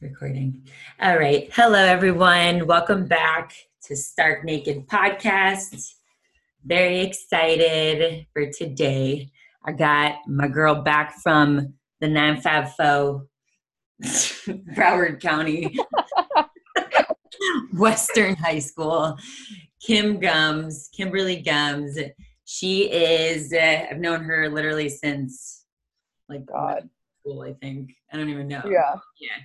Recording. All right. Hello, everyone. Welcome back to Stark Naked Podcast. Very excited for today. I got my girl back from the 954 Broward County Western High School. Kim Gumbs, Kimberly Gumbs. She is, uh, I've known her literally since like God. school, I think. I don't even know. Yeah. Yeah.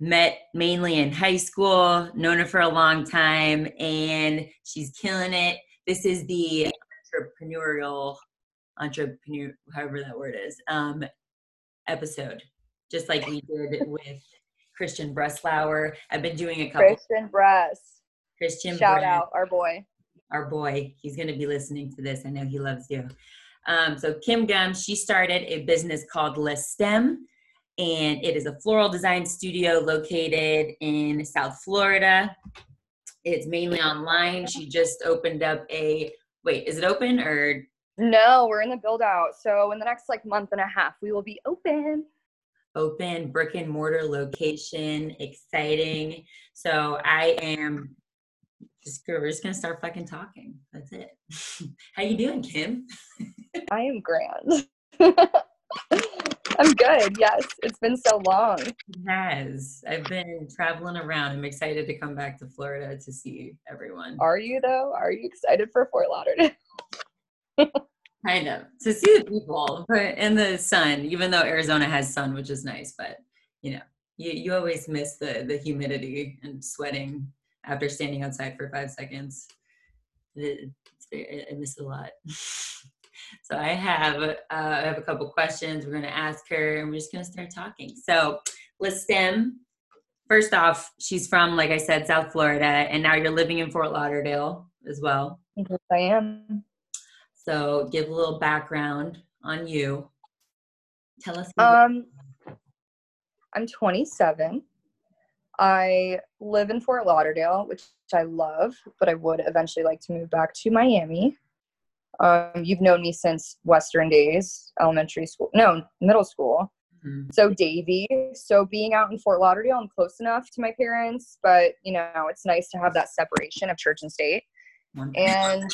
Met mainly in high school, known her for a long time, and she's killing it. This is the entrepreneurial, entrepreneur, however that word is, um, episode, just like we did with Christian Breslauer. I've been doing a couple. Christian Bress. Christian Shout Bress, out our boy. our boy. He's going to be listening to this. I know he loves you. Um, so Kim Gum, she started a business called Le Stem, and it is a floral design studio located in South Florida. It's mainly online. She just opened up a wait. Is it open or No, we're in the build out. So in the next like month and a half, we will be open. open brick and mortar location? Exciting. So I am just we're just gonna start fucking talking. That's it. How you doing, Kim? I am grand. I'm good. Yes, it's been so long. It has. I've been traveling around. I'm excited to come back to Florida to see everyone. Are you though? Are you excited for Fort Lauderdale? Kind of to see the people, but in the sun. Even though Arizona has sun, which is nice, but you know, you you always miss the the humidity and sweating after standing outside for five seconds. It- I miss it a lot. So I have uh, I have a couple questions. We're going to ask her, and we're just going to start talking. So, Le Stem, first off, she's from, like I said, South Florida, and now you're living in Fort Lauderdale as well. Yes, I am. So, give a little background on you. Tell us. Um, I'm 27. I live in Fort Lauderdale, which I love, but I would eventually like to move back to Miami. Um, you've known me since Western days, elementary school, no, middle school. Mhm. So Davie. So being out in Fort Lauderdale, I'm close enough to my parents, but you know, it's nice to have that separation of church and state. One- And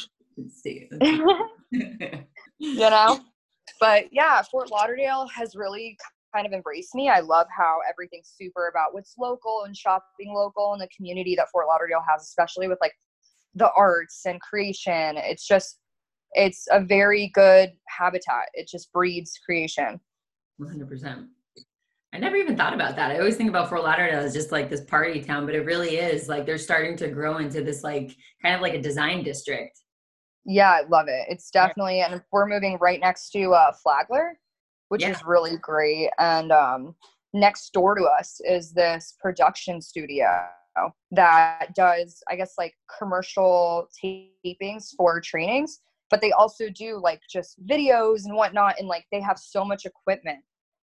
see. you know but yeah fort lauderdale has really kind of embraced me i love how everything's super about what's local and shopping local and the community that fort lauderdale has especially with like the arts and creation it's just it's a very good habitat it just breeds creation 100%. I never even thought about that. I always think about Fort Lauderdale as just like this party town, but it really is like they're starting to grow into this like kind of like a design district. yeah i love it it's definitely and we're moving right next to uh flagler which Yeah. is really great and um next door to us is this production studio that does i guess like commercial tapings for trainings but they also do like just videos and whatnot and like they have so much equipment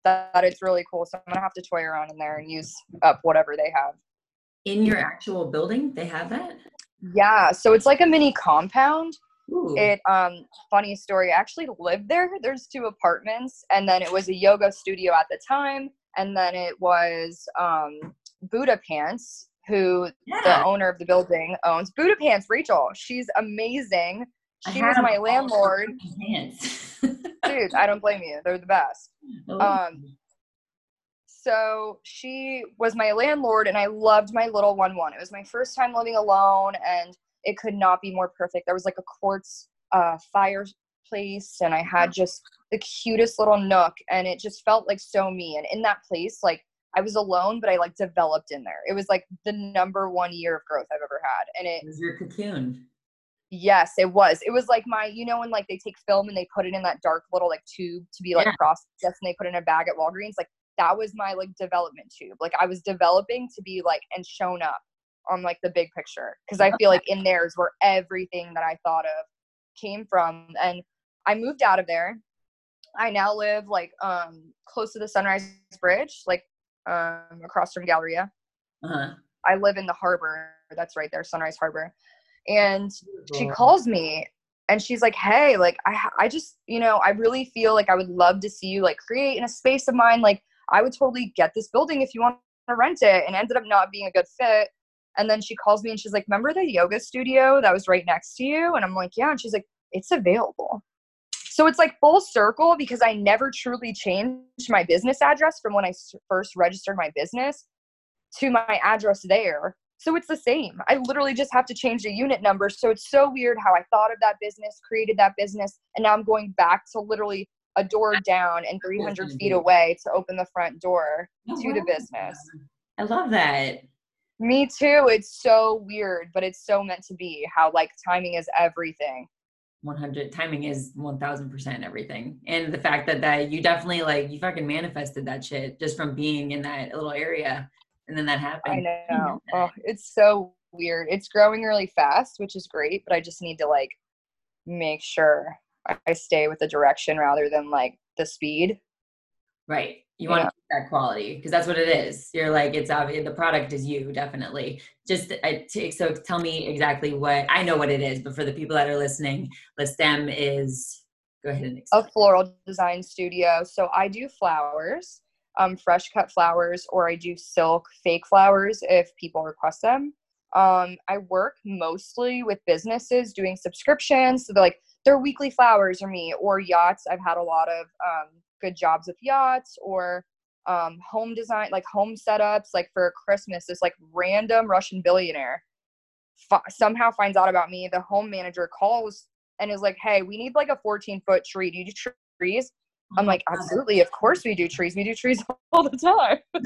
that, that it's really cool so i'm gonna have to toy around in there and use up whatever they have. In your actual building, they have that? yeah so it's like a mini compound. Ooh. it um funny story i actually lived there there's two apartments and then it was a yoga studio at the time and then it was um buddha pants who the owner of the building owns. Buddha pants rachel she's amazing she was my landlord. dude i don't blame you. They're the best. Um, so she was my landlord and i loved my little one one. It was my first time living alone and it could not be more perfect. There was like a quartz uh, fireplace and i had just the cutest little nook and it just felt like so me. And in that place like i was alone but i like developed in there. It was like the number one year of growth i've ever had and it it was your cocoon. Yes, it was. It was like my, you know, when like they take film and they put it in that dark little like tube to be like Yeah. processed and they put it in a bag at Walgreens. Like that was my like development tube. Like I was developing to be like and shown up on like the big picture because I feel like in there is where everything that I thought of came from. And I moved out of there. I now live like um close to the Sunrise Bridge, like um across from Galleria. Uh-huh. I live in the harbor. That's right there, Sunrise Harbor. And she calls me and she's like hey like i i just you know i really feel like i would love to see you like create in a space of mine like i would totally get this building if you want to rent it and ended up not being a good fit. And then she calls me and she's like, Remember the yoga studio that was right next to you? And I'm like, Yeah. And she's like, It's available. So it's like full circle because I never truly changed my business address from when I first registered my business to my address there. So it's the same. I literally just have to change the unit number. So it's so weird how I thought of that business, created that business, and now I'm going back to literally a door down and 300 feet away to open the front door oh, to the business. I love that. Me too. It's so weird, but it's so meant to be how like timing is everything. 100 timing is 1000% everything and the fact that that you definitely like you fucking manifested that shit just from being in that little area and then that happened. i know oh, it's so weird. It's growing really fast which is great but i just need to like make sure i stay with the direction rather than like the speed. Right. You want to keep that quality because that's what it is. You're like it's obvious the product is you definitely. Just I take so tell me exactly what i know what it is but for the people that are listening the stem is go ahead and explain. a floral design studio. So i do flowers um, fresh cut flowers or i do silk fake flowers if people request them um, i work mostly with businesses doing subscriptions so they're like their weekly flowers are me or yachts i've had a lot of um, good jobs with yachts or um, home design, like home setups. Like for Christmas, this like random Russian billionaire f- somehow finds out about me. The home manager calls and is like, "Hey, we need like a 14 foot tree. Do you do trees?" I'm like, absolutely, of course we do trees. We do trees all the time,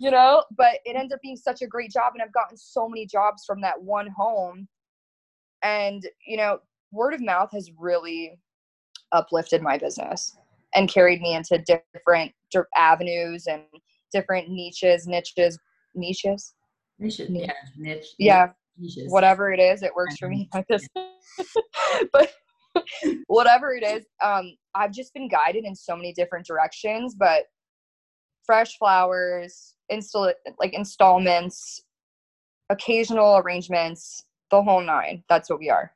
you know. But it ends up being such a great job, and I've gotten so many jobs from that one home. And you know, word of mouth has really uplifted my business and carried me into different avenues and different niches, niches, niches. Niches, yeah, niche. Yeah, niches. whatever it is, it works for me like this. but whatever it is, um, I've just been guided in so many different directions. But fresh flowers, install like installments, occasional arrangements, the whole nine. That's what we are.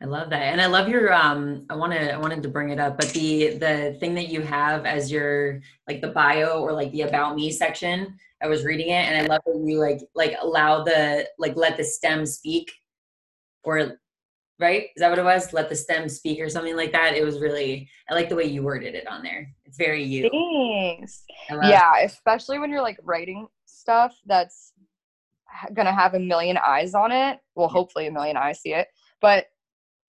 I love that. And I love your um I wanted I wanted to bring it up, but the the thing that you have as your like the bio or like the about me section, I was reading it and I love that you like like allow the like let the stem speak or right? Is that what it was? Let the stem speak or something like that. It was really I like the way you worded it on there. It's very you. Thanks. Yeah, it. especially when you're like writing stuff that's gonna have a million eyes on it. Well, hopefully a million eyes see it. But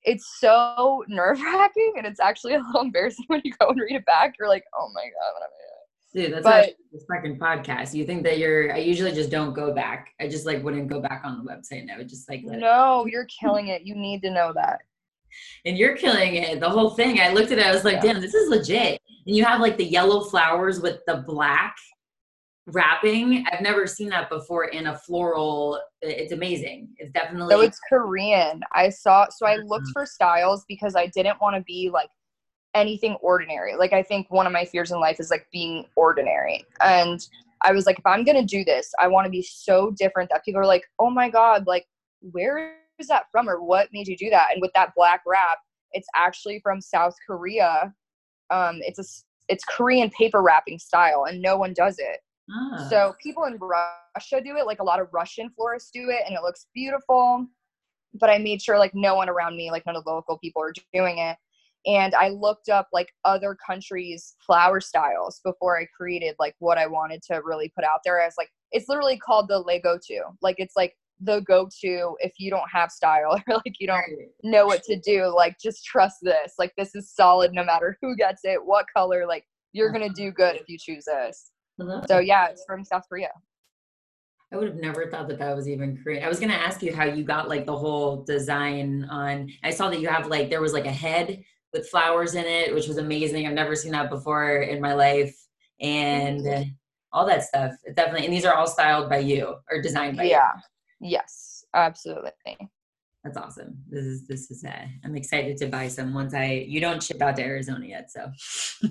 it's so nerve wracking and it's actually a little embarrassing when you go and read it back. You're like, oh my God, what am I Dude, that's but, this fucking podcast. You think that you're I usually just don't go back. I just like wouldn't go back on the website and I would just like No, it. you're killing it. You need to know that. And you're killing it. The whole thing. I looked at it, I was like, yeah. damn, this is legit. And you have like the yellow flowers with the black wrapping. I've never seen that before in a floral. It's amazing. It's definitely. So it's Korean. I saw. So I looked mm-hmm. for styles because I didn't want to be like anything ordinary. Like I think one of my fears in life is like being ordinary. And I was like, if I'm gonna do this, I want to be so different that people are like, oh my god, like where is that from or what made you do that? And with that black wrap, it's actually from South Korea. Um, it's a it's Korean paper wrapping style, and no one does it. Ah. So people in Russia do it, like a lot of Russian florists do it, and it looks beautiful. But I made sure like no one around me, like none of the local people are doing it. And I looked up like other countries' flower styles before I created like what I wanted to really put out there as like it's literally called the Le Go-To. Like it's like the go-to if you don't have style or like you don't know what to do like just trust this like this is solid no matter who gets it what color like you're gonna do good if you choose this so yeah, it's from South Korea. I would have never thought that that was even Korean. I was gonna ask you how you got like the whole design on. I saw that you have like there was like a head with flowers in it, which was amazing. I've never seen that before in my life, and all that stuff. It definitely, and these are all styled by you or designed by yeah. you. Yeah. Yes, absolutely. That's awesome. This is this is uh, I'm excited to buy some once I you don't ship out to Arizona yet, so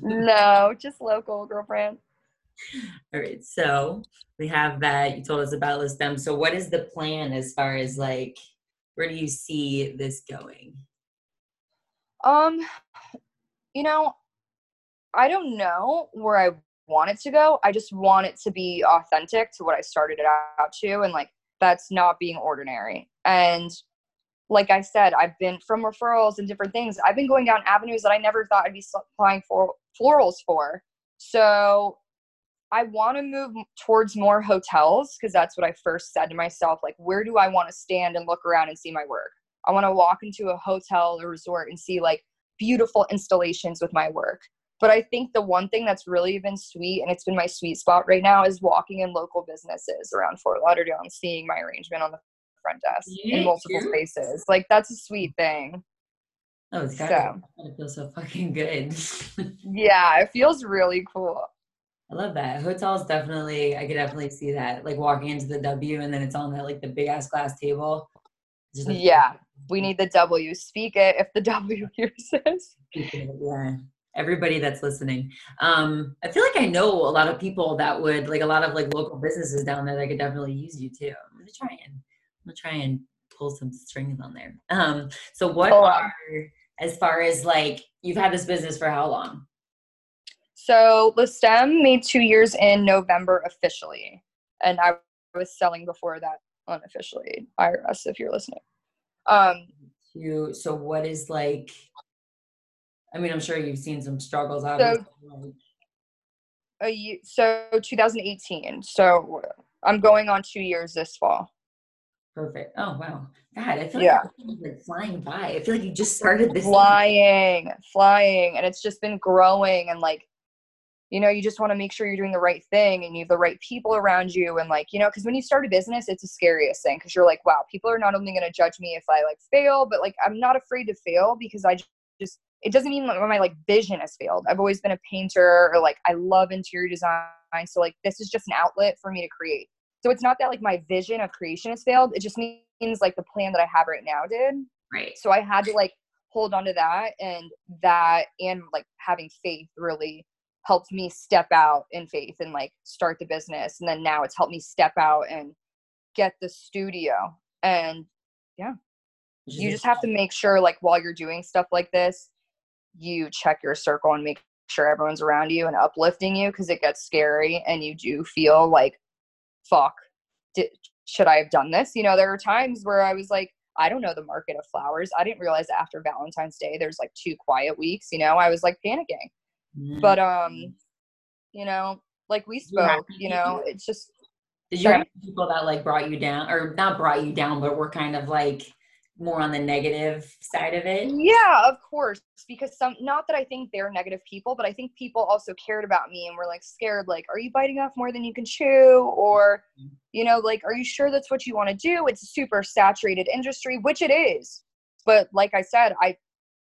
no, just local girlfriend. All right. So we have that. You told us about Le Stem. So what is the plan as far as like where do you see this going? Um, you know, I don't know where I want it to go. I just want it to be authentic to what I started it out to. And like, that's not being ordinary. And like I said, I've been from referrals and different things. I've been going down avenues that I never thought I'd be applying for florals for. So I want to move towards more hotels because that's what I first said to myself. Like, where do I want to stand and look around and see my work? I want to walk into a hotel or resort and see like beautiful installations with my work. But I think the one thing that's really been sweet and it's been my sweet spot right now is walking in local businesses around Fort Lauderdale and seeing my arrangement on the front desk in multiple spaces. Like that's a sweet thing. Oh, it's got so. to feel so fucking good. yeah, it feels really cool. I love that. Hotels definitely, I could definitely see that. Like walking into the W and then it's on that like the big ass glass table. Yeah, we need the W. Speak it if the W hears this. Yeah everybody that's listening. Um, I feel like I know a lot of people that would like a lot of like local businesses down there that could definitely use you too. I'm gonna try and I'm gonna try and pull some strings on there. Um, so what oh, are as far as like you've had this business for how long? So the STEM made two years in November officially, and I was selling before that unofficially. IRS, if you're listening. Um, you so what is like I mean, I'm sure you've seen some struggles. Obviously. So, a year, so 2018. So I'm going on two years this fall. Perfect. Oh wow, God! I feel yeah. like, like flying by. I feel like you just started this. Flying, thing. flying, and it's just been growing and like, you know, you just want to make sure you're doing the right thing and you have the right people around you and like, you know, because when you start a business, it's the scariest thing because you're like, wow, people are not only going to judge me if I like fail, but like I'm not afraid to fail because I just it doesn't mean that my like vision has failed. I've always been a painter or like I love interior design. So like this is just an outlet for me to create. So it's not that like my vision of creation has failed. It just means like the plan that I have right now did. Right. So I had to like hold on to that and that and like having faith really helped me step out in faith and like start the business. And then now it's helped me step out and get the studio. And yeah. You just have to make sure like while you're doing stuff like this, you check your circle and make sure everyone's around you and uplifting you because it gets scary and you do feel like fuck did, should i have done this you know there are times where i was like i don't know the market of flowers i didn't realize after valentine's day there's like two quiet weeks you know i was like panicking mm-hmm. but um you know like we spoke you know it's just did you have people that like brought you down or not brought you down but were kind of like more on the negative side of it? Yeah of course because some not that i think they're negative people but i think people also cared about me and were like scared like are you biting off more than you can chew? Or mm-hmm. you know like are you sure that's what you want to do? It's a super saturated industry which it is. But like i said i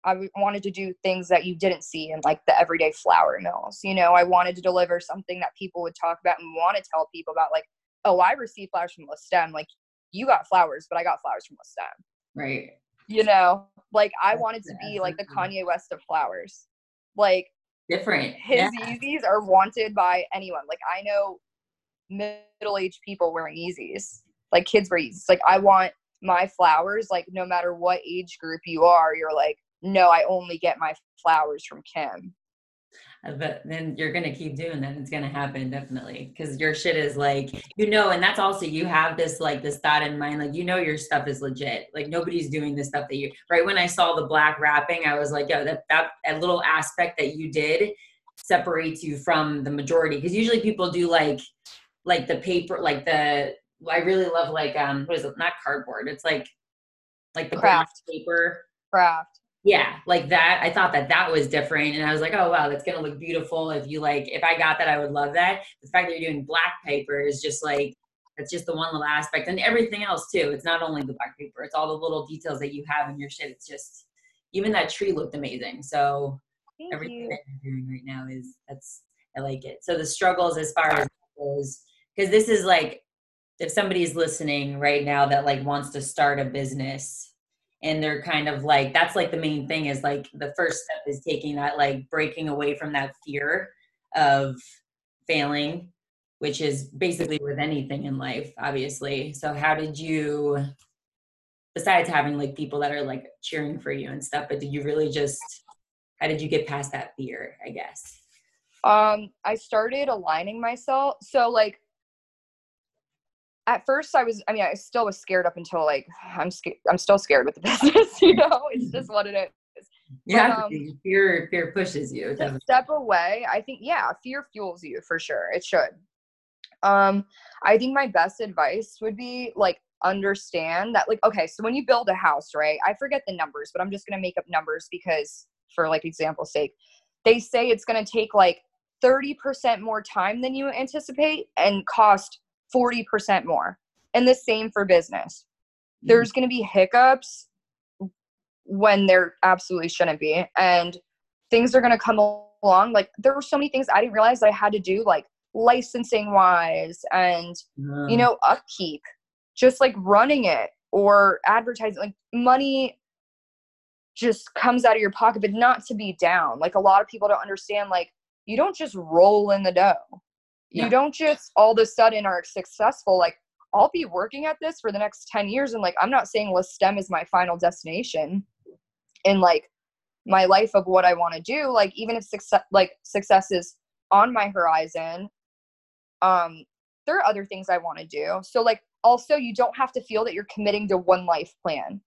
i wanted to do things that you didn't see in like the everyday flower mills you know i wanted to deliver something that people would talk about and want to tell people about like oh i received flowers from LeStem like you got flowers but i got flowers from LeStem Right. You know, like I wanted to be like the Kanye West of flowers. Like different. His yeah. Yeezys are wanted by anyone. Like I know middle-aged people wearing Yeezys. Like kids wear Yeezys. Like I want my flowers, like no matter what age group you are, you're like, no, I only get my flowers from Kim. But then you're gonna keep doing that it's gonna happen definitely because your shit is like you know and that's also you have this like this thought in mind like you know your stuff is legit like nobody's doing this stuff that you right when i saw the black wrapping i was like yo that that, that little aspect that you did separates you from the majority because usually people do like like the paper like the i really love like um what is it not cardboard it's like like the craft. paper. Craft yeah like that i thought that that was different and i was like oh wow that's gonna look beautiful if you like if i got that i would love that the fact that you're doing black paper is just like that's just the one little aspect and everything else too it's not only the black paper it's all the little details that you have in your shit it's just even that tree looked amazing so Thank everything you. that you're doing right now is that's i like it so the struggles as far as goes because this is like if somebody's listening right now that like wants to start a business and they're kind of like that's like the main thing is like the first step is taking that like breaking away from that fear of failing which is basically with anything in life obviously so how did you besides having like people that are like cheering for you and stuff but did you really just how did you get past that fear i guess Um, I started aligning myself. So like at first I was I mean I still was scared up until like I'm scared I'm still scared with the business, you know. It's just what it is. Yeah, um, fear fear pushes you. Step away, I think yeah, fear fuels you for sure. It should. Um, I think my best advice would be like understand that like okay, so when you build a house, right? I forget the numbers, but I'm just gonna make up numbers because for like example's sake, they say it's gonna take like 30% more time than you anticipate and cost 40% more. And the same for business. Mm-hmm. There's going to be hiccups when there absolutely shouldn't be. And things are going to come along. Like there were so many things I didn't realize I had to do, like licensing wise and, mm. you know, upkeep, just like running it or advertising. Like money just comes out of your pocket, but not to be down. Like a lot of people don't understand, like, you don't just roll in the dough. You don't just all of a sudden are successful. Like, I'll be working at this for the next 10 years. And like, I'm not saying well stem is my final destination in like my life of what I want to do. Like, even if success, like success is on my horizon, um, there are other things I want to do. So like, also you don't have to feel that you're committing to one life plan.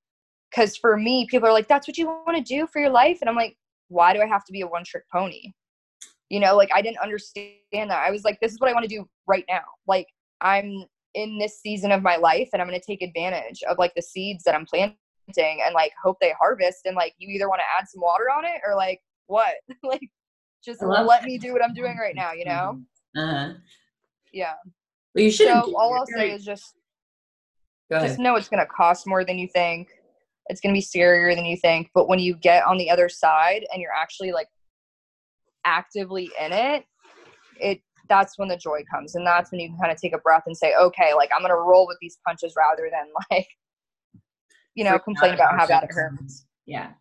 Cause for me, people are like, that's what you want to do for your life. And I'm like, why do I have to be a one trick pony? You know like i didn't understand that. I was like this is what i want to do right now. Like i'm in this season of my life and i'm going to take advantage of like the seeds that i'm planting and like hope they harvest and like you either want to add some water on it or like what? Like just let that. me do what i'm doing right now you know? Uh-huh. yeah. Well you should so all i'll say is just just know it's going to cost more than you think. It's going to be scarier than you think. But when you get on the other side and you're actually like actively in it, it that's when the joy comes. And that's when you can kind of take a breath and say okay like i'm gonna roll with these punches rather than like you know complain about how bad it hurts. Yeah.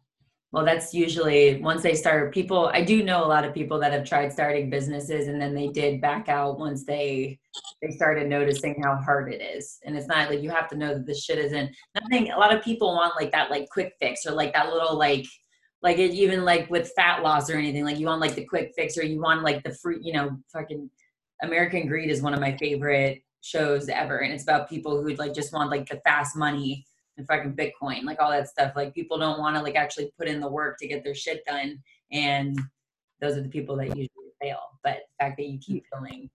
Well that's usually once they start people i do know a lot of people that have tried starting businesses and then they did back out once they they started noticing how hard it is. And it's not like you have to know that this shit isn't nothing a lot of people want like that like quick fix or like that little like like it, even like with fat loss or anything like you want like the quick fix or you want like the free you know fucking american greed is one of my favorite shows ever. And it's about people who like just want like the fast money and fucking bitcoin like all that stuff. Like people don't want to like actually put in the work to get their shit done. And those are the people that usually fail. But the fact that you keep mm. going.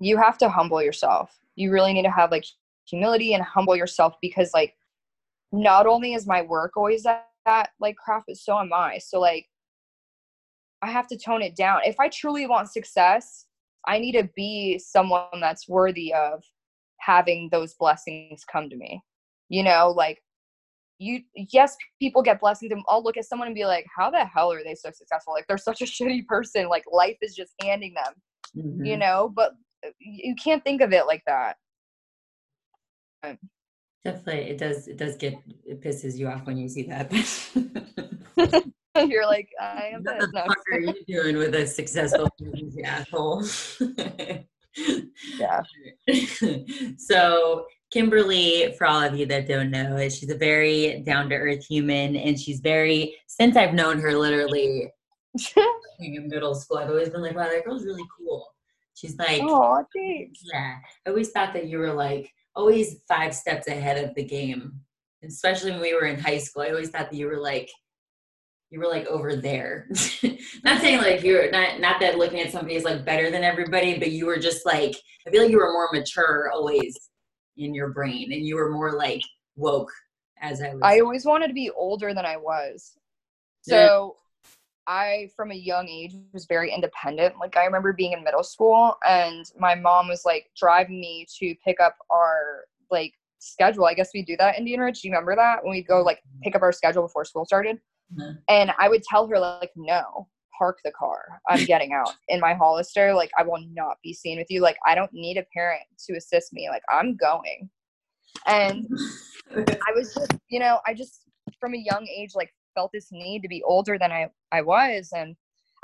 You have to humble yourself. You really need to have like humility and humble yourself because like not only is my work always that that like craft but so am i so like i have to tone it down. If i truly want success i need to be someone that's worthy of having those blessings come to me you know like you yes people get blessings and i'll look at someone and be like how the hell are they so successful? Like they're such a shitty person like life is just handing them mm-hmm. you know but uh, you can't think of it like that Definitely, it does. It does get. It pisses you off when you see that. You're like, I am. What the no. fuck are you doing with a successful asshole? yeah. so Kimberly, for all of you that don't know, is she's a very down to earth human, and she's very. Since I've known her, literally in middle school, I've always been like, "Wow, that girl's really cool." She's like, "Oh, thanks." Yeah, I always thought that you were like always five steps ahead of the game. Especially when we were in high school, I always thought that you were like you were like over there. not saying like you're not not that looking at somebody is like better than everybody, but you were just like I feel like you were more mature always in your brain and you were more like woke as I was. I always wanted to be older than I was. So I, from a young age, was very independent. Like, I remember being in middle school, and my mom was like driving me to pick up our like schedule. I guess we do that in Indian Ridge. Do you remember that when we go like pick up our schedule before school started? Mm-hmm. And I would tell her like, no, park the car. I'm getting out in my Hollister. Like, I will not be seen with you. Like, I don't need a parent to assist me. Like, I'm going. And I was just, you know, I just from a young age like felt this need to be older than I, I was. And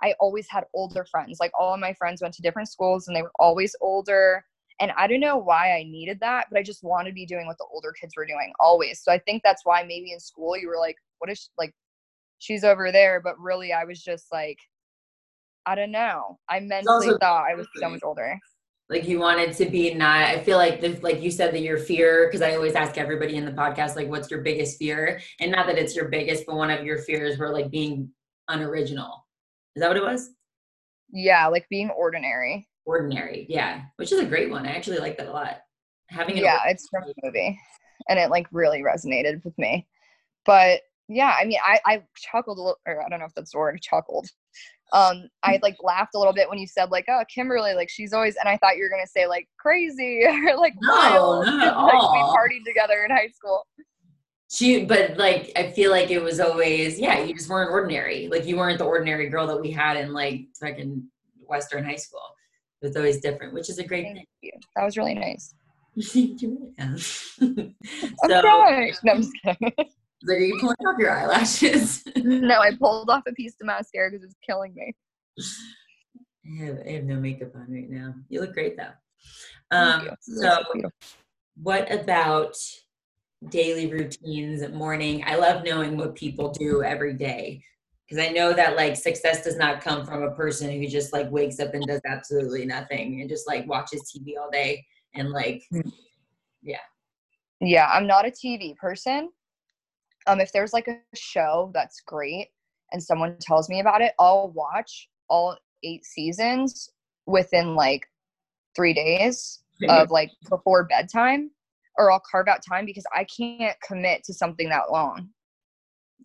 I always had older friends. Like all of my friends went to different schools and they were always older. And I don't know why I needed that, but I just wanted to be doing what the older kids were doing always. So I think that's why maybe in school you were like, what is she, like, she's over there. But really, I was just like, I don't know. I mentally thought I was so much older. Like you wanted to be not. I feel like the, like you said that your fear, because I always ask everybody in the podcast, like, what's your biggest fear? And not that it's your biggest, but one of your fears were like being unoriginal. Is that what it was? Yeah, like being ordinary. Ordinary, yeah, which is a great one. I actually like that a lot. Having it. yeah, it's from a movie, and it like really resonated with me. But yeah, I mean, I I chuckled a little, or I don't know if that's the word, chuckled. Um, I like laughed a little bit when you said like, oh, Kimberly, like she's always, and I thought you were gonna say like crazy or like no, wild. Not like we partied together in high school. She but like i feel like it was always yeah you just weren't ordinary. Like you weren't the ordinary girl that we had in like fucking western high school. It was always different which is a great Thank thing. you. that was really nice. So, I'm no, I'm just kidding. Like, are you pulling off your eyelashes? no, I pulled off a piece of mascara because it's killing me. I have, I have no makeup on right now. You look great though. Um, so, what about daily routines at morning i love knowing what people do every day because i know that like success does not come from a person who just like wakes up and does absolutely nothing and just like watches tv all day and like hmm. yeah yeah i'm not a tv person um if there's like a show that's great and someone tells me about it i'll watch all eight seasons within like three days of like before bedtime or I'll carve out time because I can't commit to something that long.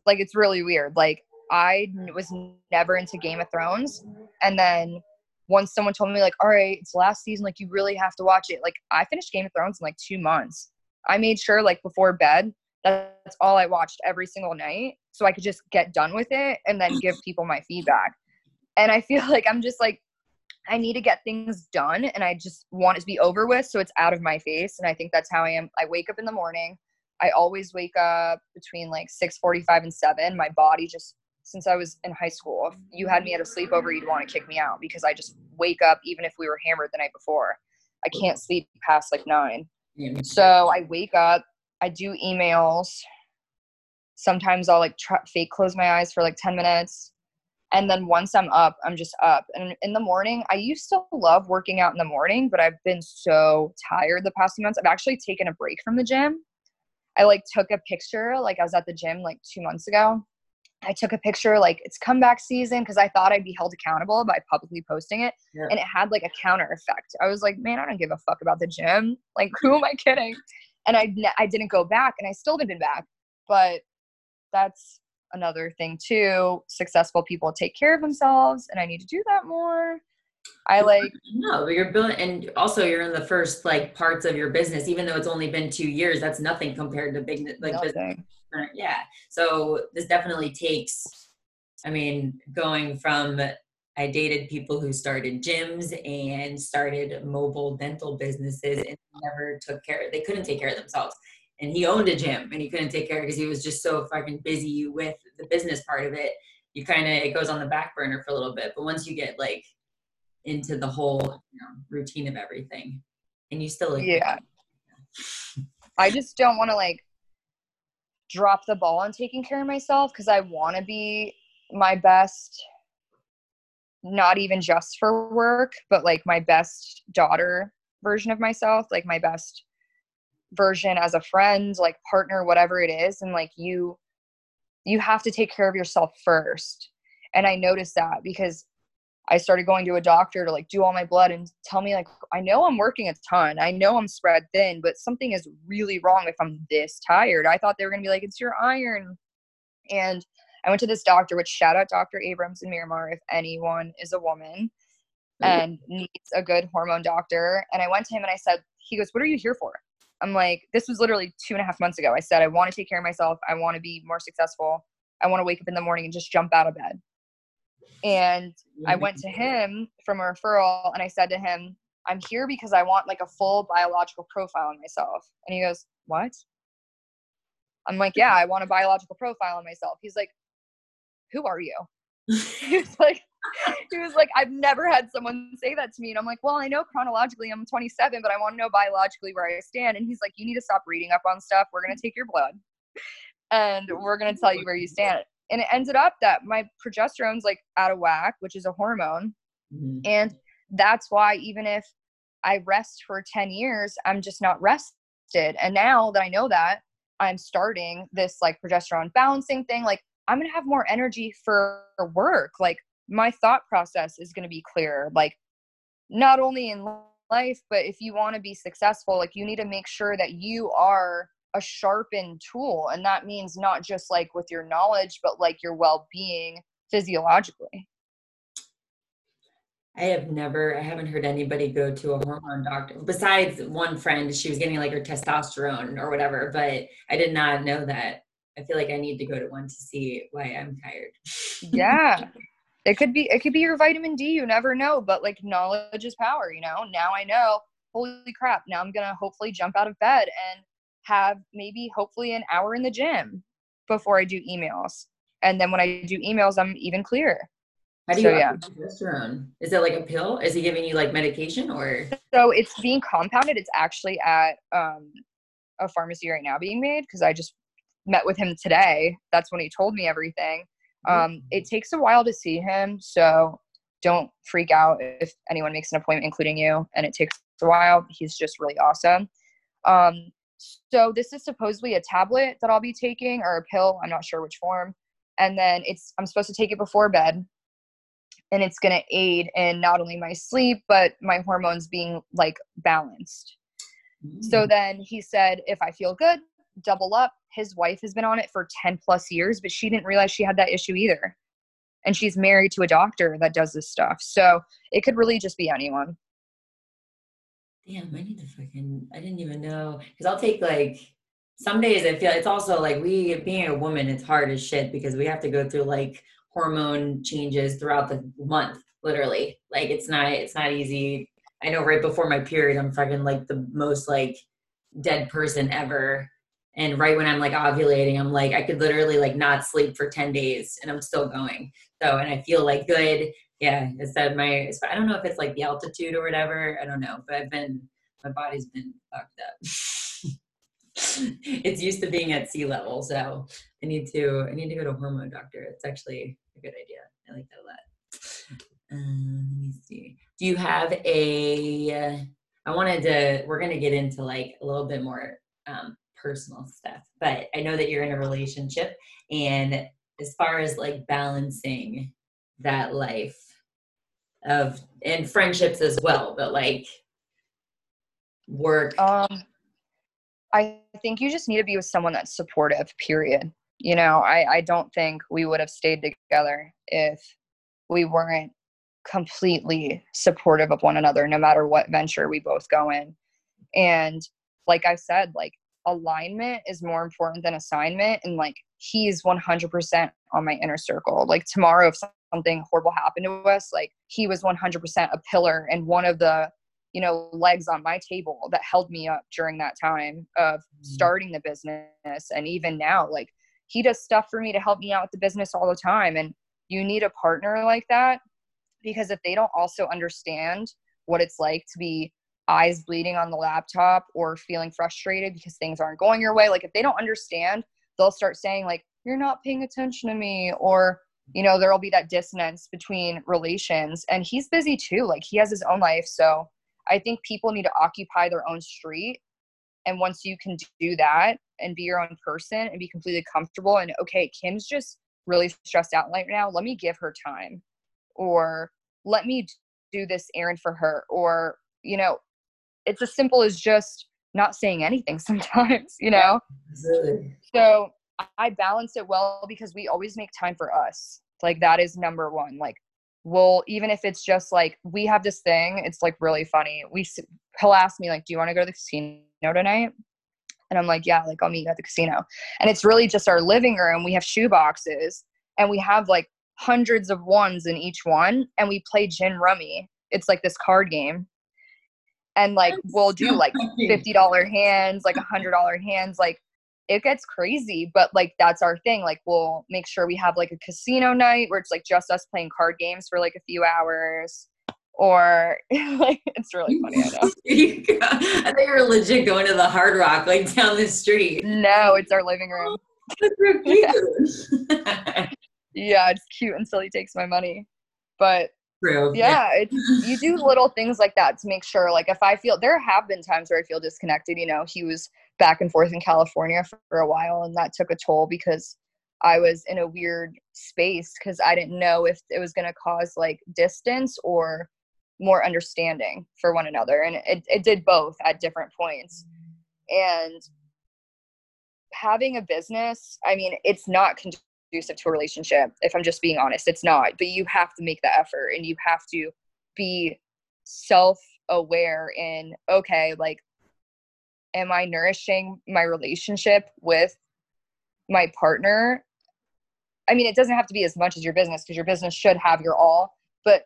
Like it's really weird. Like I was never into Game of Thrones and then once someone told me like, "All right, it's last season, like you really have to watch it." Like I finished Game of Thrones in like 2 months. I made sure like before bed that's all I watched every single night so I could just get done with it and then give people my feedback. And I feel like I'm just like I need to get things done and I just want it to be over with so it's out of my face. And I think that's how I am. I wake up in the morning. I always wake up between like 6:45 and 7. My body just since I was in high school, if you had me at a sleepover, you'd want to kick me out because I just wake up even if we were hammered the night before. I can't sleep past like 9. So I wake up, I do emails. Sometimes I'll like try, fake close my eyes for like 10 minutes. And then once i'm up i'm just up. And in the morning i used to love working out in the morning but i've been so tired the past few months. I've actually taken a break from the gym. I like took a picture like i was at the gym like two months ago. I took a picture like it's comeback season because i thought i'd be held accountable by publicly posting it yeah. and it had like a counter effect. I was like man i don't give a fuck about the gym. Like who am i kidding and i i didn't go back and i still haven't been back but that's another thing too. Successful people take care of themselves, and I need to do that more. I like no, but you're building, and also you're in the first like parts of your business. Even though it's only been two years, that's nothing compared to big like nothing. business. Yeah, so this definitely takes. I mean, going from I dated people who started gyms and started mobile dental businesses and never took care. They couldn't take care of themselves. And he owned a gym and he couldn't take care because he was just so fucking busy with the business part of it. You kind of it goes on the back burner for a little bit but once you get like into the whole you know, routine of everything and you still like yeah. i just don't want to like drop the ball on taking care of myself because i want to be my best not even just for work but like my best daughter version of myself like my best version as a friend like partner whatever it is and like you you have to take care of yourself first. And i noticed that because i started going to a doctor to like do all my blood and tell me like i know i'm working a ton. I know i'm spread thin but something is really wrong if i'm this tired. I thought they were going to be like it's your iron and i went to this doctor which shout out dr abrams in miramar if anyone is a woman and needs a good hormone doctor and i went to him and i said he goes what are you here for I'm like, this was literally two and a half months ago. I said, I want to take care of myself. I want to be more successful. I want to wake up in the morning and just jump out of bed. And I went to him from a referral and I said to him, I'm here because I want like a full biological profile on myself. And he goes, What? I'm like, Yeah, I want a biological profile on myself. He's like, Who are you? He's like, he was like, I've never had someone say that to me. And I'm like, well, I know chronologically I'm 27, but I want to know biologically where I stand. And he's like, you need to stop reading up on stuff. We're going to take your blood and we're going to tell you where you stand. and it ended up that my progesterone's like out of whack which is a hormone mm-hmm. and that's why even if i rest for 10 years i'm just not rested and now that i know that i'm starting this like progesterone balancing thing like i'm gonna have more energy for work like my thought process is gonna be clearer like not only in life but if you want to be successful like you need to make sure that you are a sharpened tool and that means not just like with your knowledge but like your well-being physiologically I have never, I haven't heard anybody go to a hormone doctor besides one friend. She was getting like her testosterone or whatever, but I did not know that. I feel like I need to go to one to see why I'm tired. yeah. It could be, it could be your vitamin D. You never know, but like knowledge is power, you know? Now I know, holy crap. Now I'm going to hopefully jump out of bed and have maybe hopefully an hour in the gym before I do emails. And then when I do emails, I'm even clearer. How do you so, yeah. progesterone? Is it like a pill? Is he giving you like medication or? So it's being compounded. It's actually at um, a pharmacy right now being made because I just met with him today. That's when he told me everything. Mm-hmm. Um, it takes a while to see him, so don't freak out if anyone makes an appointment, including you. And it takes a while. He's just really awesome. Um, so this is supposedly a tablet that I'll be taking or a pill. I'm not sure which form. And then it's I'm supposed to take it before bed. And it's going to aid in not only my sleep but my hormones being like balanced. Mm. So then he said if I feel good, double up. His wife has been on it for 10 plus years, but she didn't realize she had that issue either. And she's married to a doctor that does this stuff. So it could really just be anyone. Damn, I need to fucking. I didn't even know because I'll take like some days. I feel it's also like we being a woman, it's hard as shit because we have to go through like hormone changes throughout the month, literally. Like it's not it's not easy. I know right before my period, I'm fucking like the most like dead person ever. And right when I'm like ovulating, I'm like I could literally like not sleep for 10 days and I'm still going. So and I feel like good yeah, it's that my I don't know if it's like the altitude or whatever. I don't know, but I've been my body's been fucked up. it's used to being at sea level, so I need to I need to go to a hormone doctor. It's actually a good idea. I like that a lot. Um, let me see. Do you have a? I wanted to. We're gonna get into like a little bit more um, personal stuff, but I know that you're in a relationship, and as far as like balancing that life of and friendships as well but like work. Um i think you just need to be with someone that's supportive period. You know i i don't think we would have stayed together if we weren't completely supportive of one another no matter what venture we both go in. And like i said like alignment is more important than assignment and like he's 100% on my inner circle. Like tomorrow if something horrible happened to us like he was 100% a pillar and one of the you know legs on my table that held me up during that time of mm-hmm. starting the business. And even now like he does stuff for me to help me out with the business all the time. And you need a partner like that because if they don't also understand what it's like to be eyes bleeding on the laptop or feeling frustrated because things aren't going your way like if they don't understand they'll start saying like you're not paying attention to me or you know there'll be that dissonance between relations and he's busy too like he has his own life so i think people need to occupy their own street and once you can do that and be your own person and be completely comfortable and okay kim's just really stressed out right now let me give her time or let me do this errand for her or you know it's as simple as just not saying anything sometimes you know Absolutely. so I balance it well because we always make time for us. Like that is number one. Like we'll even if it's just like we have this thing. It's like really funny. We he'll ask me like, "Do you want to go to the casino tonight?" And I'm like, "Yeah, like I'll meet you at the casino." And it's really just our living room. We have shoe boxes and we have like hundreds of ones in each one, and we play gin rummy. It's like this card game and like we'll do like fifty dollar hands, like a hundred dollar hands, like it gets crazy but like that's our thing like we'll make sure we have like a casino night where it's like just us playing card games for like a few hours or like it's really funny i know. i think you're legit going to the hard rock like down the street. No it's our living room. Oh, so cute. yeah, it's cute until he takes my money. But True. yeah, you do little things like that to make sure. Like if I feel there have been times where I feel disconnected. You know, he was back and forth in California for, for a while, and that took a toll because I was in a weird space because I didn't know if it was going to cause like distance or more understanding for one another. And it, it did both at different points. And having a business, I mean, it's not conducive to a relationship, if I'm just being honest. It's not. But you have to make the effort and you have to be self aware in, okay, like, am I nourishing my relationship with my partner i mean it doesn't have to be as much as your business because your business should have your all but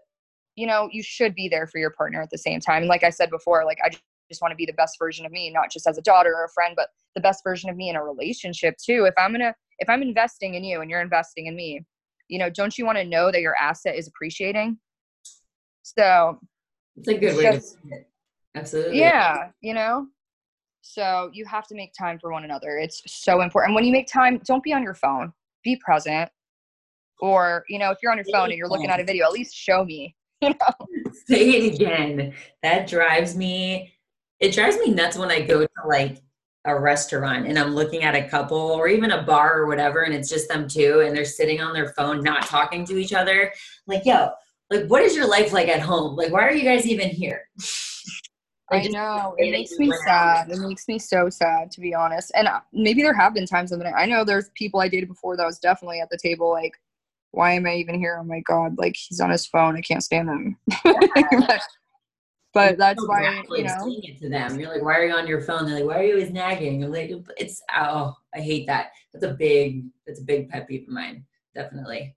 you know you should be there for your partner at the same time and like i said before like i just want to be the best version of me not just as a daughter or a friend but the best version of me in a relationship too if i'm gonna if i'm investing in you and you're investing in me you know don't you want to know that your asset is appreciating so it's a good way to it absolutely yeah you know so you have to make time for one another. It's so important. When you make time, don't be on your phone. Be present. Or, you know, if you're on your phone and you're looking at a video, at least show me. You know? Say it again. That drives me it drives me nuts when I go to like a restaurant and I'm looking at a couple or even a bar or whatever and it's just them two and they're sitting on their phone not talking to each other. Like, yo, like what is your life like at home? Like why are you guys even here? I know it makes me sad. It makes me so sad, to be honest. And uh, maybe there have been times when I know there's people I dated before that was definitely at the table like, why am I even here? Oh my god, like he's on his phone. I can't stand him. but, but that's why you know. It to them, you're like, why are you on your phone? They're like, why are you always nagging? I'm like, it's oh, I hate that. That's a big, that's a big pet peeve of mine. Definitely.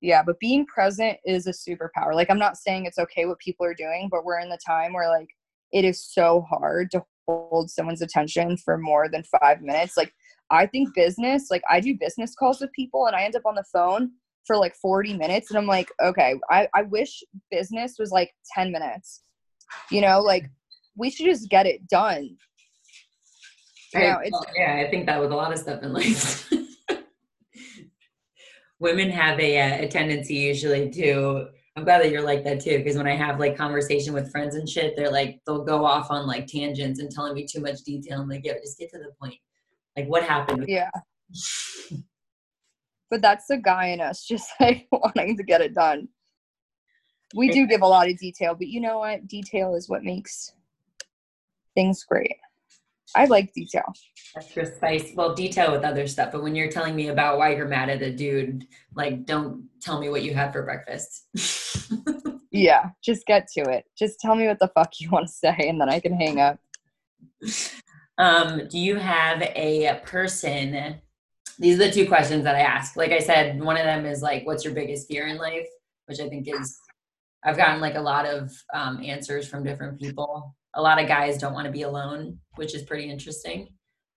Yeah, but being present is a superpower. Like I'm not saying it's okay what people are doing, but we're in the time where like it is so hard to hold someone's attention for more than five minutes. Like, I think business, like, I do business calls with people and I end up on the phone for like 40 minutes. And I'm like, okay, I, I wish business was like 10 minutes. You know, like, we should just get it done. You know, yeah, I think that with a lot of stuff in life. Women have a, uh, a tendency usually to I'm glad that you're like that too. Because when I have like conversation with friends and shit, they're like they'll go off on like tangents and telling me too much detail. I'm like, yeah, just get to the point. Like what happened? Yeah. but that's the guy in us, just like wanting to get it done. We do give a lot of detail, but you know what? Detail is what makes things great. I like detail. That's precise. Well, detail with other stuff, but when you're telling me about why you're mad at a dude, like, don't tell me what you had for breakfast. yeah, just get to it. Just tell me what the fuck you want to say, and then I can hang up. Um, do you have a person? These are the two questions that I ask. Like I said, one of them is like, "What's your biggest fear in life?" Which I think is, I've gotten like a lot of um, answers from different people a lot of guys don't want to be alone, which is pretty interesting.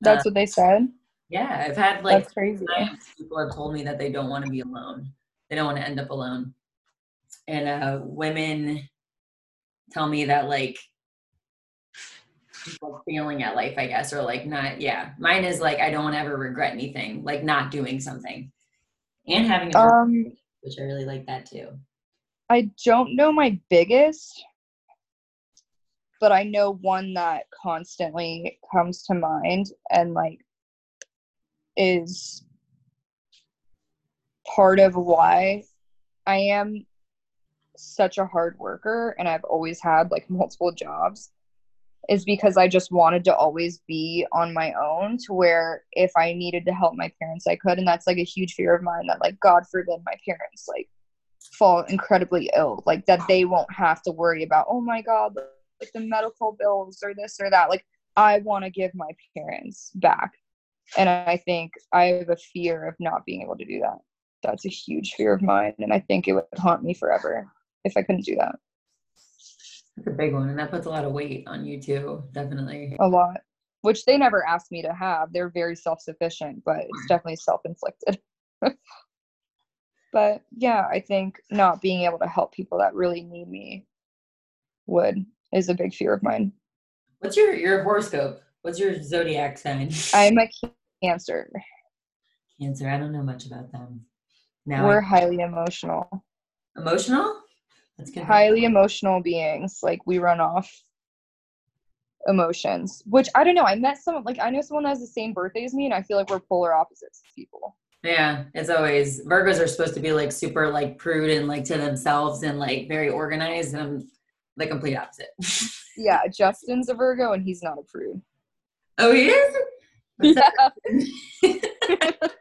That's uh, what they said. Yeah, I've had like crazy people have told me that they don't want to be alone. They don't want to end up alone. And uh, women tell me that like people failing at life, I guess, or like not. Yeah, mine is like I don't ever regret anything, like not doing something, and having a um, which I really like that too. I don't know my biggest but I know one that constantly comes to mind and like is part of why I am such a hard worker and I've always had like multiple jobs is because I just wanted to always be on my own to where if I needed to help my parents I could. And that's like a huge fear of mine that like god forbid my parents like fall incredibly ill like that they won't have to worry about oh my god like the medical bills or this or that. Like I want to give my parents back. And I think I have a fear of not being able to do that. That's a huge fear of mine. And I think it would haunt me forever if I couldn't do that. That's a big one. And that puts a lot of weight on you too, definitely. A lot. Which they never asked me to have. They're very self sufficient, but it's definitely self inflicted. but yeah, I think not being able to help people that really need me would is a big fear of mine. What's your your horoscope? What's your zodiac sign? I'm a Cancer. Cancer. I don't know much about them. Now We're I- highly emotional. emotional. That's good. Highly emotional beings. Like we run off emotions. Which I don't know. I met someone like I know someone that has the same birthday as me and I feel like we're polar opposites people. Yeah, it's always Virgos are supposed to be like super like prude and like to themselves and like very organized. And I'm the complete opposite. Yeah, Justin's a Virgo and he's not a prude. oh, he is. What's up?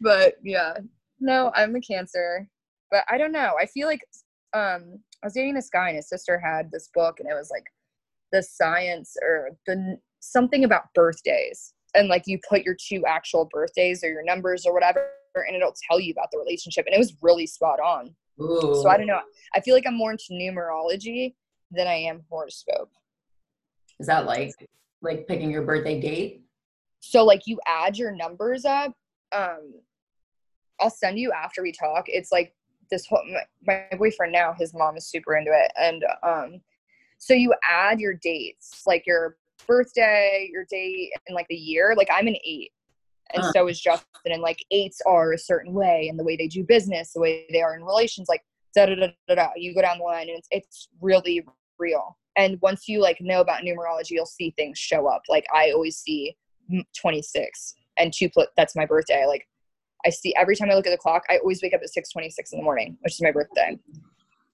but yeah no i'm a cancer but i don't know i feel like um i was dating this guy and his sister had this book and it was like the science or the something about birthdays and like you put your two actual birthdays or your numbers or whatever and it'll tell you about the relationship and it was really spot on Ooh. so i don't know i feel like i'm more into numerology than i am horoscope Is that like like picking your birthday date? so like you add your numbers up um i'll send you after we talk it's like this whole my, my boyfriend now his mom is super into it and um so you add your dates like your birthday your date and like the year like i'm an eight. And Uh. so is justin and like eights are a certain way and the way they do business the way they are in relations like da da da da da you go down the line and it's it's really real. And once you like know about numerology you'll see things show up. Like i always see 26 and two pl- that's my birthday. Like i see every time i look at the clock i always wake up at 6.26 in the morning which is my birthday.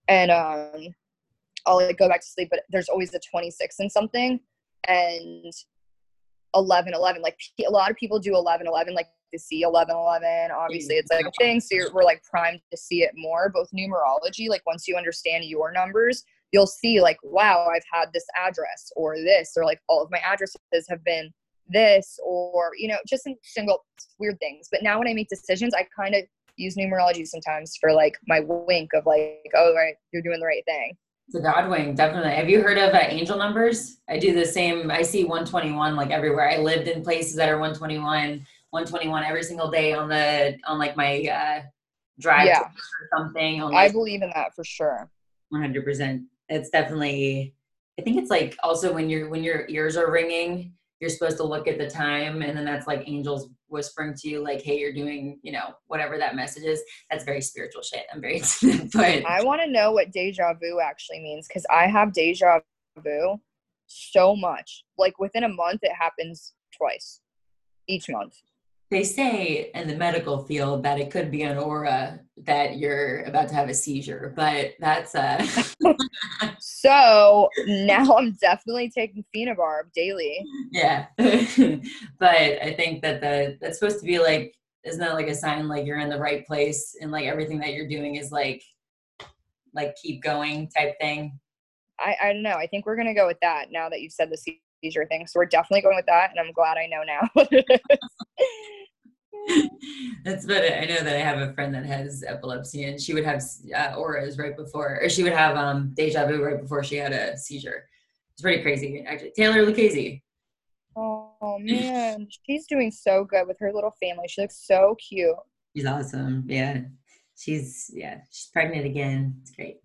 And um i'll like go back to sleep but there's always a 26 and something and 11 11 like a lot of people do 11 11 like to see 11 11 obviously it's like a thing so we're like primed to see it more both numerology like once you understand your numbers you'll see like wow i've had this address or this or like all of my addresses have been this or you know just some single weird things. But now when i make decisions i kind of use numerology sometimes for like my wink of like oh right you're doing the right thing A God wink, definitely. Have you heard of uh, angel numbers? I do the same. I see 121 like everywhere. I lived in places that are 121, 121 every single day on the on like my uh, drive Yeah. or something. On i believe in that for sure 100. percent It's definitely. I think it's like also when your when your ears are ringing, you're supposed to look at the time, and then that's like angels whispering to you, like, "Hey, you're doing, you know, whatever that message is." That's very spiritual shit. I'm very but I want to know what deja vu actually means because I have deja vu so much. Like within a month, it happens twice each month. They say in the medical field that it could be an aura that you're about to have a seizure, but that's uh So now I'm definitely taking phenobarb daily. yeah. but I think that the that's supposed to be like isn't that like a sign like you're in the right place and like everything that you're doing is like like keep going type thing. I, I don't know. I think we're going to go with that now that you've said the seizure thing. So we're definitely going with that. And I'm glad I know now what it is. That's but I know that I have a friend that has epilepsy and she would have uh, auras right before, or she would have um, deja vu right before she had a seizure. It's pretty crazy, actually. Taylor Lucchese. Oh man, she's doing so good with her little family. She looks so cute. She's awesome. Yeah, she's yeah, she's pregnant again. It's great.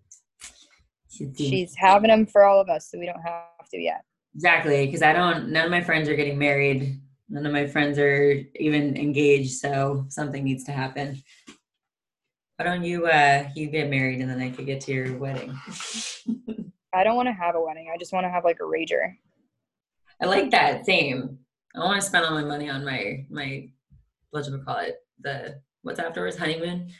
She's, She's having them for all of us, so we don't have to yet. exactly because I don't. None of my friends are getting married. None of my friends are even engaged. So something needs to happen. Why don't you uh you get married and then I could get to your wedding? I don't want to have a wedding. I just want to have like a rager. I like that. Same. I want to spend all my money on my my what should we call it? The what's afterwards honeymoon.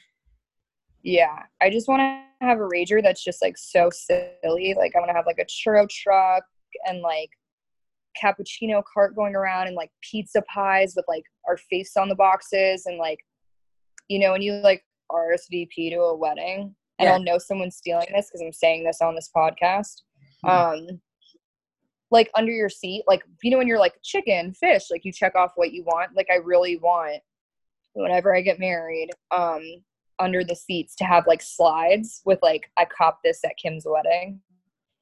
Yeah, I just want to have a rager that's just like so silly. Like I want to have like a churro truck and like cappuccino cart going around and like pizza pies with like our face on the boxes and like you know when you like RSVP to a wedding and Yeah. I'll know someone's stealing this because I'm saying this on this podcast. Um like under your seat, like you know when you're like chicken, fish, like you check off what you want. Like I really want whenever I get married, um, under the seats to have like slides with like I cop this at Kim's wedding.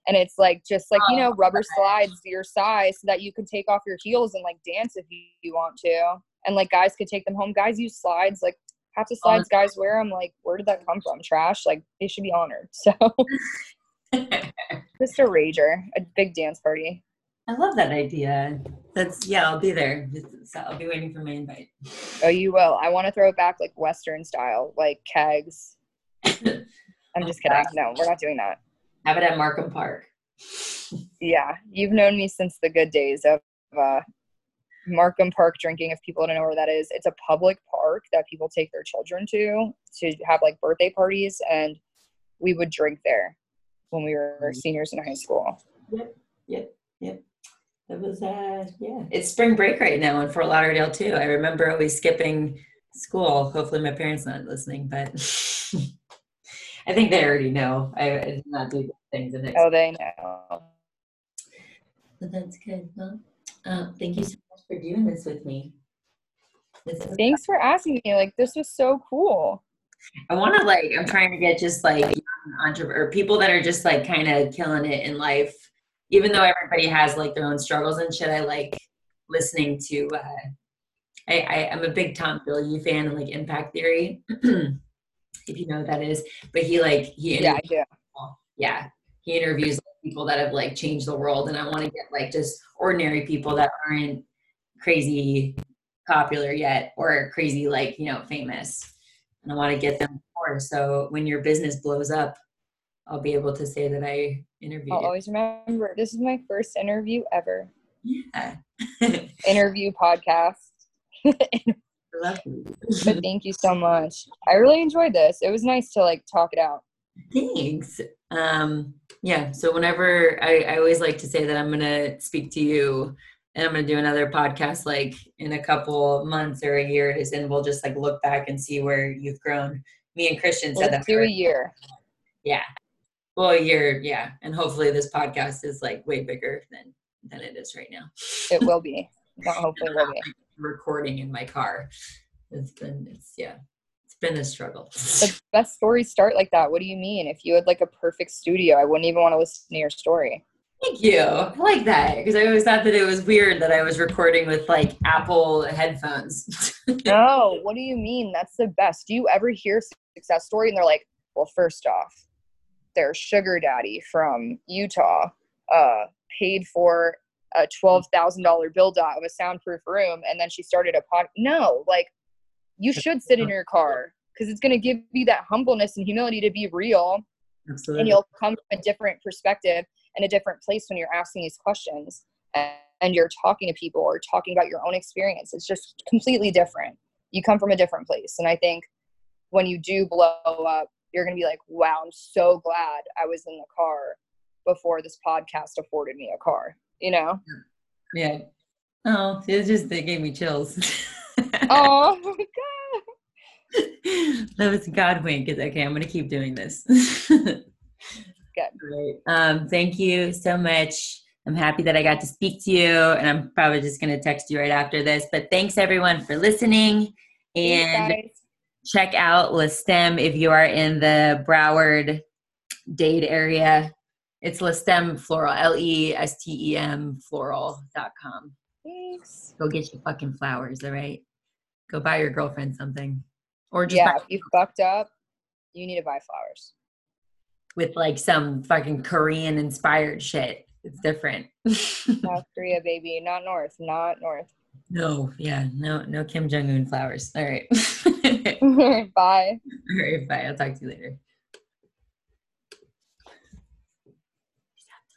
And it's like just like, you oh, know, rubber slides your size so that you can take off your heels and like dance if you, you want to. And like guys could take them home. Guys use slides, like half the oh, slides guys wear. I'm like, where did that come from? Trash. Like they should be honored. So just a rager, a big dance party. I love that idea. That's yeah, I'll be there. So I'll be waiting for my invite. Oh, you will. I want to throw it back like Western style, like kegs. I'm oh, just kidding. No, we're not doing that. Have it at Markham Park. Yeah, you've known me since the good days of uh, Markham Park drinking. If people don't know where that is, it's a public park that people take their children to to have like birthday parties, and we would drink there when we were mm-hmm. seniors in high school. Yep, yep, yep. That was uh yeah. It's spring break right now in Fort Lauderdale too. I remember always skipping school. Hopefully my parents not listening, but I think they already know. I, I did not do things the next. Oh, they know. But that's good. Well, uh, thank you so much for doing this with me. This Thanks for asking me. Like this was so cool. I want to like. I'm trying to get just like entrepreneur people that are just like kind of killing it in life even though everybody has like their own struggles and shit, I like listening to. Uh, I, I am a big Tom Bilyeu fan and like Impact Theory, if you know what that is. But he like he yeah do. yeah he interviews people that have like changed the world, and I want to get like just ordinary people that aren't crazy popular yet or crazy like you know famous, and I want to get them more. So when your business blows up, I'll be able to say that I interviewed. I'll always remember this is my first interview ever. Yeah. interview podcast. but thank you so much. I really enjoyed this. It was nice to like talk it out. Thanks. Um, yeah. So whenever I, I always like to say that I'm gonna speak to you and I'm gonna do another podcast like in a couple months or a year, and we'll just like look back and see where you've grown. Me and Christian said Let's that. Do a year. Yeah well you're yeah and hopefully this podcast is like way bigger than than it is right now it will be Not hopefully will be recording in my car it's been it's yeah it's been a struggle the best stories start like that what do you mean if you had like a perfect studio i wouldn't even want to listen to your story Thank you. I like that because I always thought that it was weird that I was recording with like Apple headphones. no, what do you mean? That's the best. Do you ever hear success story and they're like, well, first off, their sugar daddy from Utah uh, paid for a twelve thousand dollar build out of a soundproof room, and then she started a pod. No, like you should sit in your car because it's going to give you that humbleness and humility to be real, Absolutely. and you'll come from a different perspective and a different place when you're asking these questions and, and you're talking to people or talking about your own experience. It's just completely different. You come from a different place, and I think when you do blow up you're going to be like, wow, I'm so glad I was in the car before this podcast afforded me a car, you know? Yeah. Oh, it just, they gave me chills. oh my God. That was God wink. It's okay, I'm going to keep doing this. Good. Right. Um, thank you so much. I'm happy that I got to speak to you, and I'm probably just going to text you right after this. But thanks everyone for listening. And check out Le Stem if you are in the Broward Dade area. It's Le Stem Floral, L E S T E M floral.com. Thanks. Go get your fucking flowers, all right? Go buy your girlfriend something. Or just yeah, if you fucked up, you need to buy flowers. With like some fucking Korean inspired shit. It's different. South Korea, baby. Not North. Not North. No, yeah, no, no Kim Jong Un flowers. All right. bye. All right, bye. I'll talk to you later.